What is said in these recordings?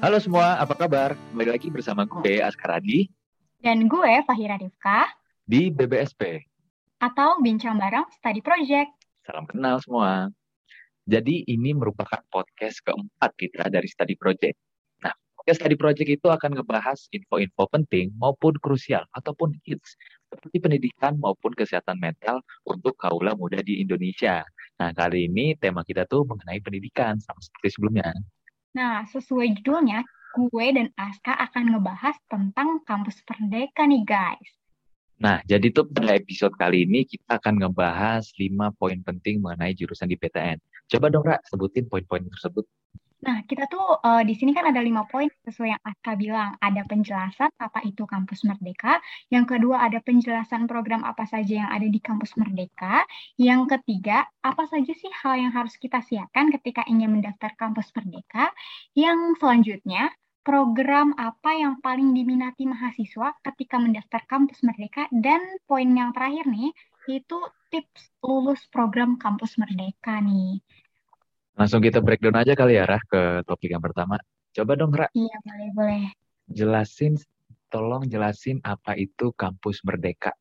Halo semua, apa kabar? Kembali lagi bersama gue, Askaradi. Dan gue, Fahira Rifka. Di BBSP. Atau Bincang Bareng Study Project. Salam kenal semua. Jadi ini merupakan podcast keempat kita dari Study Project. Nah, podcast Study Project itu akan ngebahas info-info penting maupun krusial ataupun hits seperti pendidikan maupun kesehatan mental untuk kaula muda di Indonesia. Nah, kali ini tema kita tuh mengenai pendidikan sama seperti sebelumnya. Nah, sesuai judulnya, gue dan Aska akan ngebahas tentang kampus Merdeka nih guys. Nah, jadi tuh pada episode kali ini kita akan ngebahas 5 poin penting mengenai jurusan di PTN. Coba dong, Ra, sebutin poin-poin tersebut. Nah, kita tuh uh, di sini kan ada lima poin sesuai yang Aska bilang. Ada penjelasan apa itu kampus Merdeka. Yang kedua ada penjelasan program apa saja yang ada di kampus Merdeka. Yang ketiga, apa saja sih hal yang harus kita siapkan ketika ingin mendaftar kampus Merdeka. Yang selanjutnya, program apa yang paling diminati mahasiswa ketika mendaftar kampus Merdeka. Dan poin yang terakhir nih, itu tips lulus program kampus Merdeka nih. Langsung kita breakdown aja kali ya, Rah, ke topik yang pertama. Coba dong, Rah. Iya, boleh, boleh. Jelasin, tolong jelasin apa itu kampus merdeka.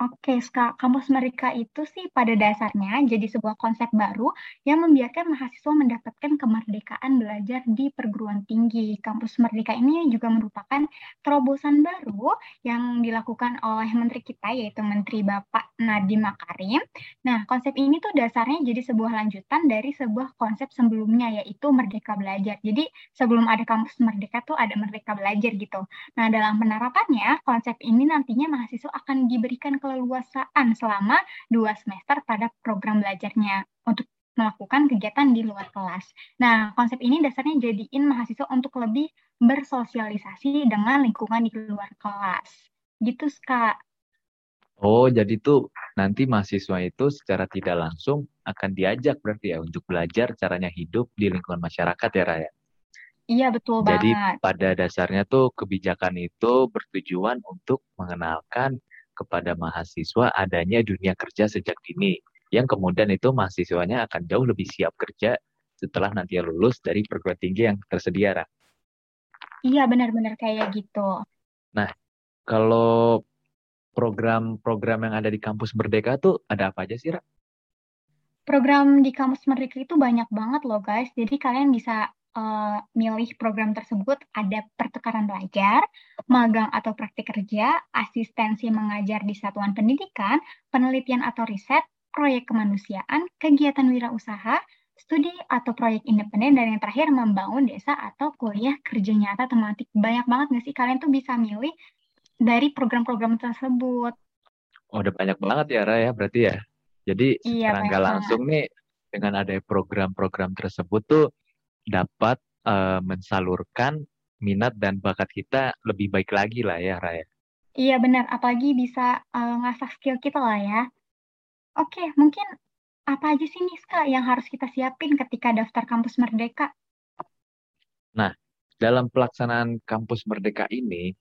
Oke, Ska. Kampus Merdeka itu sih pada dasarnya jadi sebuah konsep baru yang membiarkan mahasiswa mendapatkan kemerdekaan belajar di perguruan tinggi. Kampus Merdeka ini juga merupakan terobosan baru yang dilakukan oleh Menteri kita, yaitu Menteri Bapak Nadiem Makarim. Nah, konsep ini tuh dasarnya jadi sebuah lanjutan dari sebuah konsep sebelumnya, yaitu Merdeka Belajar. Jadi, sebelum ada Kampus Merdeka tuh ada Merdeka Belajar gitu. Nah, dalam penerapannya, konsep ini nantinya mahasiswa akan diberikan ke keleluasaan selama dua semester pada program belajarnya untuk melakukan kegiatan di luar kelas. Nah, konsep ini dasarnya jadiin mahasiswa untuk lebih bersosialisasi dengan lingkungan di luar kelas. Gitu, Kak. Oh, jadi tuh nanti mahasiswa itu secara tidak langsung akan diajak berarti ya untuk belajar caranya hidup di lingkungan masyarakat ya, Raya? Iya, betul Jadi banget. pada dasarnya tuh kebijakan itu bertujuan untuk mengenalkan kepada mahasiswa adanya dunia kerja sejak dini, yang kemudian itu mahasiswanya akan jauh lebih siap kerja setelah nanti lulus dari perguruan tinggi yang tersedia. Ra. Iya, benar-benar kayak gitu. Nah, kalau program-program yang ada di kampus Merdeka tuh ada apa aja sih, Ra? Program di kampus Merdeka itu banyak banget loh, guys. Jadi kalian bisa uh, milih program tersebut ada pertukaran belajar, magang atau praktik kerja, asistensi mengajar di satuan pendidikan, penelitian atau riset, proyek kemanusiaan, kegiatan wirausaha, studi atau proyek independen, dan yang terakhir membangun desa atau kuliah kerja nyata tematik. Banyak banget nggak sih kalian tuh bisa milih dari program-program tersebut. Oh, udah banyak banget ya, Ra ya, berarti ya. Jadi iya, secara nggak langsung banget. nih, dengan ada program-program tersebut tuh dapat uh, mensalurkan minat dan bakat kita lebih baik lagi lah ya Raya. Iya benar, apalagi bisa uh, ngasah skill kita lah ya. Oke, mungkin apa aja sih Niska yang harus kita siapin ketika daftar kampus Merdeka? Nah, dalam pelaksanaan kampus Merdeka ini,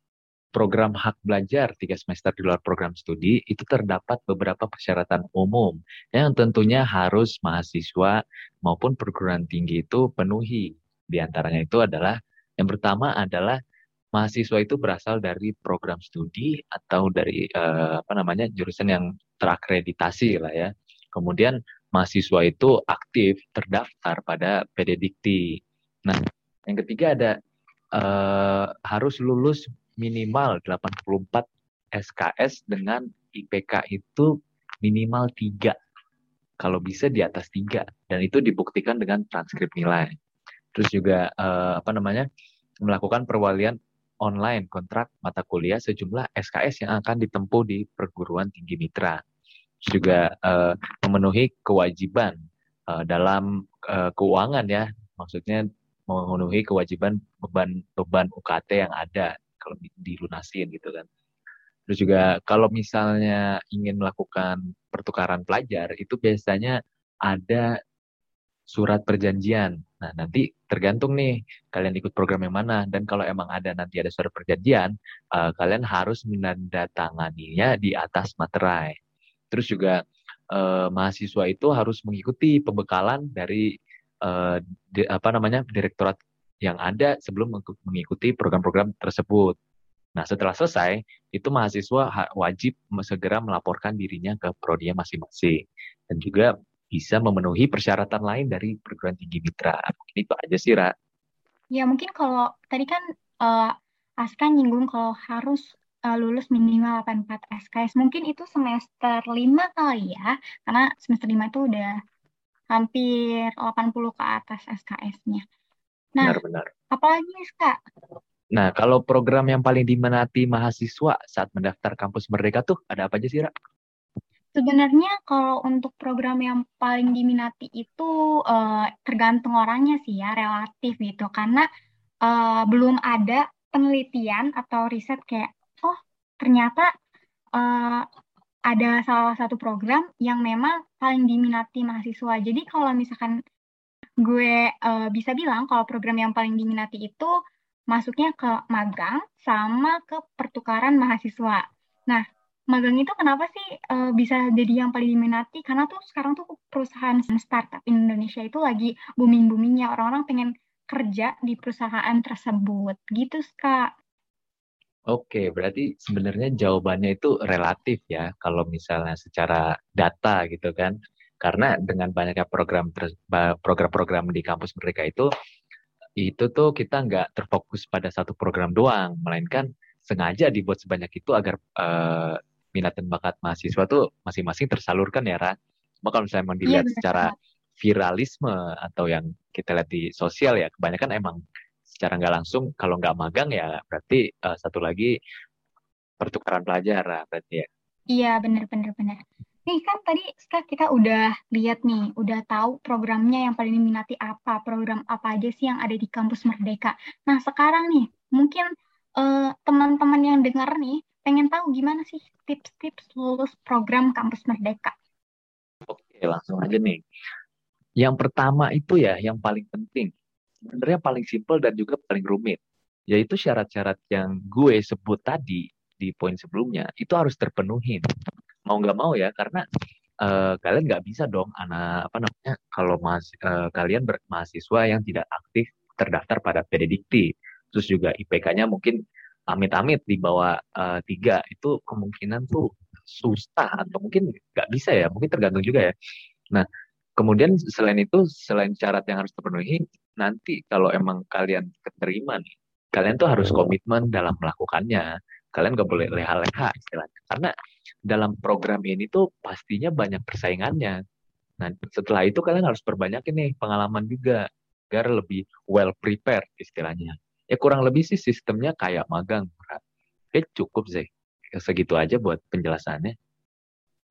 program hak belajar tiga semester di luar program studi itu terdapat beberapa persyaratan umum yang tentunya harus mahasiswa maupun perguruan tinggi itu penuhi. Di antaranya itu adalah yang pertama adalah mahasiswa itu berasal dari program studi atau dari uh, apa namanya jurusan yang terakreditasi lah ya. Kemudian mahasiswa itu aktif terdaftar pada PD. Nah, yang ketiga ada uh, harus lulus minimal 84 SKS dengan IPK itu minimal 3. Kalau bisa di atas 3 dan itu dibuktikan dengan transkrip nilai. Terus juga eh, apa namanya? melakukan perwalian online kontrak mata kuliah sejumlah SKS yang akan ditempuh di perguruan tinggi mitra. Juga eh, memenuhi kewajiban eh, dalam eh, keuangan ya, maksudnya memenuhi kewajiban beban beban UKT yang ada kalau dilunasin gitu kan. Terus juga kalau misalnya ingin melakukan pertukaran pelajar itu biasanya ada surat perjanjian. Nah, nanti tergantung nih kalian ikut program yang mana dan kalau emang ada nanti ada surat perjanjian, uh, kalian harus menandatanganinya di atas materai. Terus juga uh, mahasiswa itu harus mengikuti pembekalan dari uh, di, apa namanya direktorat yang ada sebelum mengikuti program-program tersebut. Nah, setelah selesai, itu mahasiswa wajib segera melaporkan dirinya ke prodi masing-masing dan juga bisa memenuhi persyaratan lain dari perguruan tinggi mitra. Mungkin itu aja sih, Ra. Ya, mungkin kalau tadi kan uh, Aska nyinggung kalau harus uh, lulus minimal 84 SKS. Mungkin itu semester 5 kali ya, karena semester 5 itu udah hampir 80 ke atas SKS-nya. Nah, Benar-benar. apalagi Kak? Nah, kalau program yang paling diminati mahasiswa saat mendaftar kampus Merdeka tuh ada apa aja sih, Ra? Sebenarnya kalau untuk program yang paling diminati itu uh, tergantung orangnya sih ya, relatif gitu. Karena uh, belum ada penelitian atau riset kayak, oh ternyata uh, ada salah satu program yang memang paling diminati mahasiswa. Jadi kalau misalkan gue uh, bisa bilang kalau program yang paling diminati itu masuknya ke magang sama ke pertukaran mahasiswa. Nah, magang itu kenapa sih uh, bisa jadi yang paling diminati? Karena tuh sekarang tuh perusahaan startup Indonesia itu lagi booming-boomingnya. Orang-orang pengen kerja di perusahaan tersebut. Gitu, Kak. Oke, berarti sebenarnya jawabannya itu relatif ya, kalau misalnya secara data gitu kan. Karena dengan banyaknya program program-program di kampus mereka itu, itu tuh kita nggak terfokus pada satu program doang, melainkan sengaja dibuat sebanyak itu agar uh, minat dan bakat mahasiswa tuh masing-masing tersalurkan ya Ra. Cuma kalau misalnya mau iya, dilihat iya, secara viralisme atau yang kita lihat di sosial ya kebanyakan emang secara nggak langsung kalau nggak magang ya berarti uh, satu lagi pertukaran pelajar berarti ya. Iya benar benar benar. Nih kan tadi kita udah lihat nih, udah tahu programnya yang paling diminati apa, program apa aja sih yang ada di kampus Merdeka. Nah sekarang nih, mungkin uh, teman-teman yang dengar nih pengen tahu gimana sih tips-tips lulus program kampus Merdeka. Oke, langsung aja nih. Yang pertama itu ya, yang paling penting. Sebenarnya paling simpel dan juga paling rumit. Yaitu syarat-syarat yang gue sebut tadi di poin sebelumnya, itu harus terpenuhi. Mau nggak mau ya, karena uh, kalian nggak bisa dong anak apa namanya kalau mas uh, kalian bermahasiswa yang tidak aktif terdaftar pada PD Dikti. Terus juga IPK-nya mungkin amit-amit di bawah uh, tiga itu kemungkinan tuh susah atau mungkin nggak bisa ya mungkin tergantung juga ya. Nah kemudian selain itu selain syarat yang harus terpenuhi nanti kalau emang kalian keterima nih kalian tuh harus komitmen dalam melakukannya kalian gak boleh leha-leha istilahnya. Karena dalam program ini tuh pastinya banyak persaingannya. Nah setelah itu kalian harus perbanyak ini pengalaman juga agar lebih well prepared istilahnya. Ya kurang lebih sih sistemnya kayak magang Oke cukup sih. Segitu aja buat penjelasannya.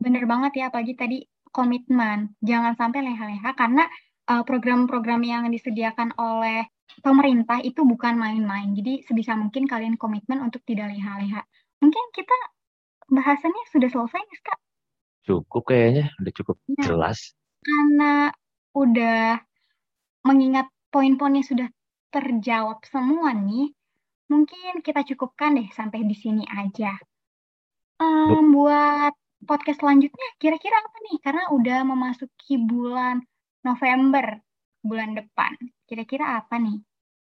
Bener banget ya apalagi tadi komitmen. Jangan sampai leha-leha karena uh, program-program yang disediakan oleh pemerintah itu bukan main-main. Jadi sebisa mungkin kalian komitmen untuk tidak leha-leha. Mungkin kita bahasannya sudah selesai nih kak? Cukup kayaknya udah cukup ya, jelas. Karena udah mengingat poin-poinnya sudah terjawab semua nih, mungkin kita cukupkan deh sampai di sini aja. Um, buat podcast selanjutnya kira-kira apa nih? Karena udah memasuki bulan November, bulan depan. Kira-kira apa nih?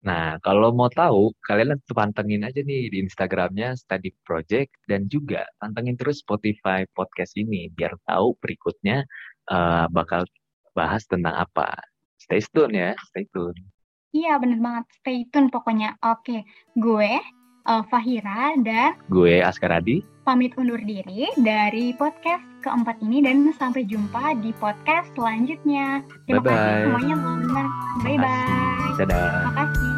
Nah, kalau mau tahu, kalian pantengin aja nih di Instagramnya Study Project dan juga pantengin terus Spotify podcast ini biar tahu berikutnya uh, bakal bahas tentang apa. Stay tune ya, stay tune. Iya, bener banget. Stay tune pokoknya. Oke, gue uh, Fahira dan gue Askaradi pamit undur diri dari podcast keempat ini dan sampai jumpa di podcast selanjutnya. Terima bye -bye. kasih semuanya teman-teman. Bye bye. Dadah. Terima kasih.